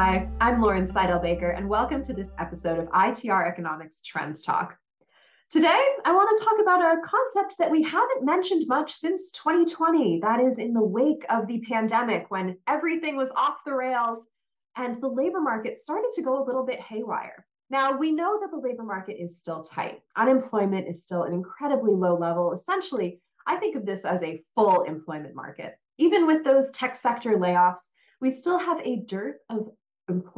Hi, I'm Lauren Saidel-Baker, and welcome to this episode of ITR Economics Trends Talk. Today, I want to talk about a concept that we haven't mentioned much since 2020. That is, in the wake of the pandemic, when everything was off the rails and the labor market started to go a little bit haywire. Now, we know that the labor market is still tight. Unemployment is still an incredibly low level. Essentially, I think of this as a full employment market. Even with those tech sector layoffs, we still have a dearth of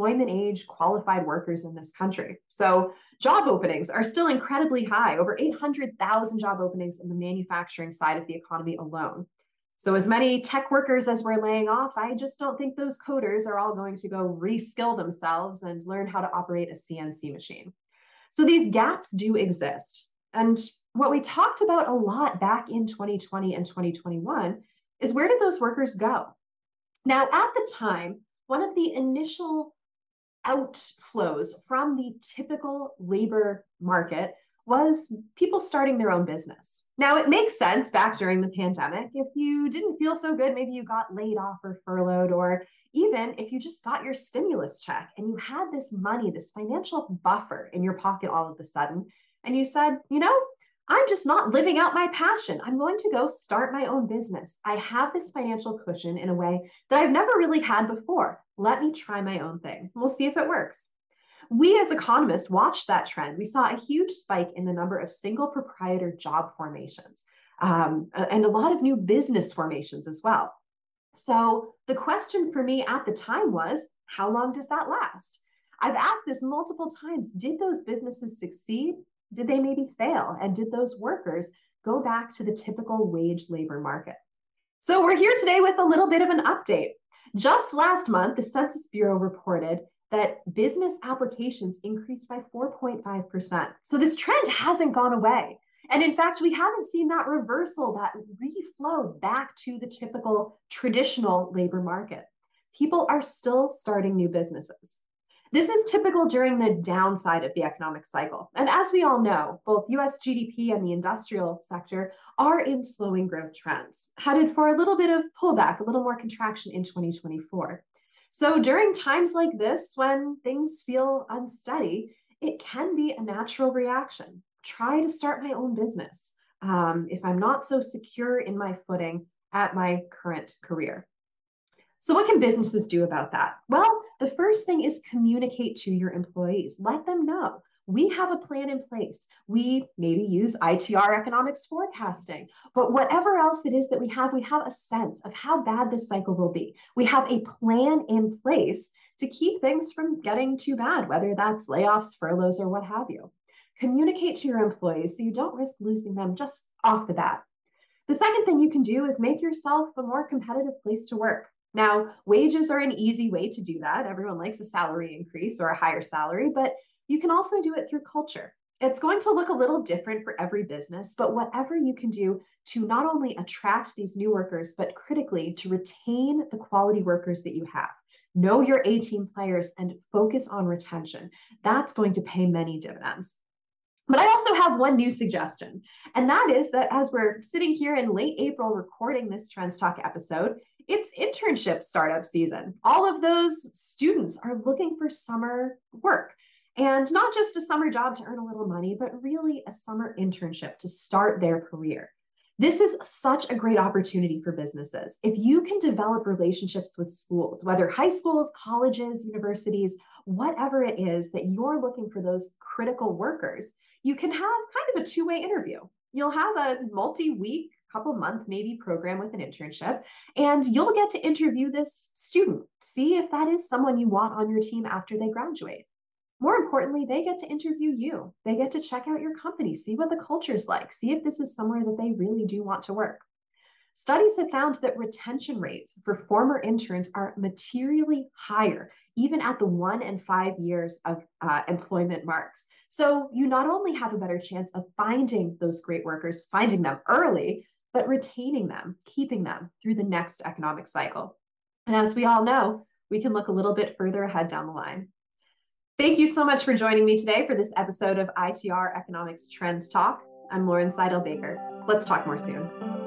employment age qualified workers in this country. So job openings are still incredibly high, over 800,000 job openings in the manufacturing side of the economy alone. So as many tech workers as we're laying off, I just don't think those coders are all going to go reskill themselves and learn how to operate a CNC machine. So these gaps do exist. And what we talked about a lot back in 2020 and 2021 is where did those workers go? Now, at the time, one of the initial outflows from the typical labor market was people starting their own business. Now, it makes sense back during the pandemic. If you didn't feel so good, maybe you got laid off or furloughed, or even if you just got your stimulus check and you had this money, this financial buffer in your pocket all of a sudden, and you said, you know, I'm just not living out my passion. I'm going to go start my own business. I have this financial cushion in a way that I've never really had before. Let me try my own thing. We'll see if it works. We as economists watched that trend. We saw a huge spike in the number of single proprietor job formations um, and a lot of new business formations as well. So the question for me at the time was how long does that last? I've asked this multiple times. Did those businesses succeed? Did they maybe fail? And did those workers go back to the typical wage labor market? So we're here today with a little bit of an update. Just last month, the Census Bureau reported that business applications increased by 4.5%. So this trend hasn't gone away. And in fact, we haven't seen that reversal, that reflow back to the typical traditional labor market. People are still starting new businesses. This is typical during the downside of the economic cycle. And as we all know, both US GDP and the industrial sector are in slowing growth trends, headed for a little bit of pullback, a little more contraction in 2024. So during times like this, when things feel unsteady, it can be a natural reaction. Try to start my own business um, if I'm not so secure in my footing at my current career. So, what can businesses do about that? Well, the first thing is communicate to your employees. Let them know we have a plan in place. We maybe use ITR economics forecasting, but whatever else it is that we have, we have a sense of how bad this cycle will be. We have a plan in place to keep things from getting too bad, whether that's layoffs, furloughs, or what have you. Communicate to your employees so you don't risk losing them just off the bat. The second thing you can do is make yourself a more competitive place to work. Now, wages are an easy way to do that. Everyone likes a salary increase or a higher salary, but you can also do it through culture. It's going to look a little different for every business, but whatever you can do to not only attract these new workers, but critically to retain the quality workers that you have. Know your A team players and focus on retention. That's going to pay many dividends. But I also have one new suggestion, and that is that as we're sitting here in late April recording this Trends Talk episode, it's internship startup season. All of those students are looking for summer work. And not just a summer job to earn a little money, but really a summer internship to start their career. This is such a great opportunity for businesses. If you can develop relationships with schools, whether high schools, colleges, universities, whatever it is that you're looking for those critical workers, you can have kind of a two way interview. You'll have a multi week couple month maybe program with an internship and you'll get to interview this student see if that is someone you want on your team after they graduate. More importantly they get to interview you. They get to check out your company see what the culture is like see if this is somewhere that they really do want to work. Studies have found that retention rates for former interns are materially higher, even at the one and five years of uh, employment marks. So you not only have a better chance of finding those great workers, finding them early, but retaining them, keeping them through the next economic cycle. And as we all know, we can look a little bit further ahead down the line. Thank you so much for joining me today for this episode of ITR Economics Trends Talk. I'm Lauren Saidel-Baker. Let's talk more soon.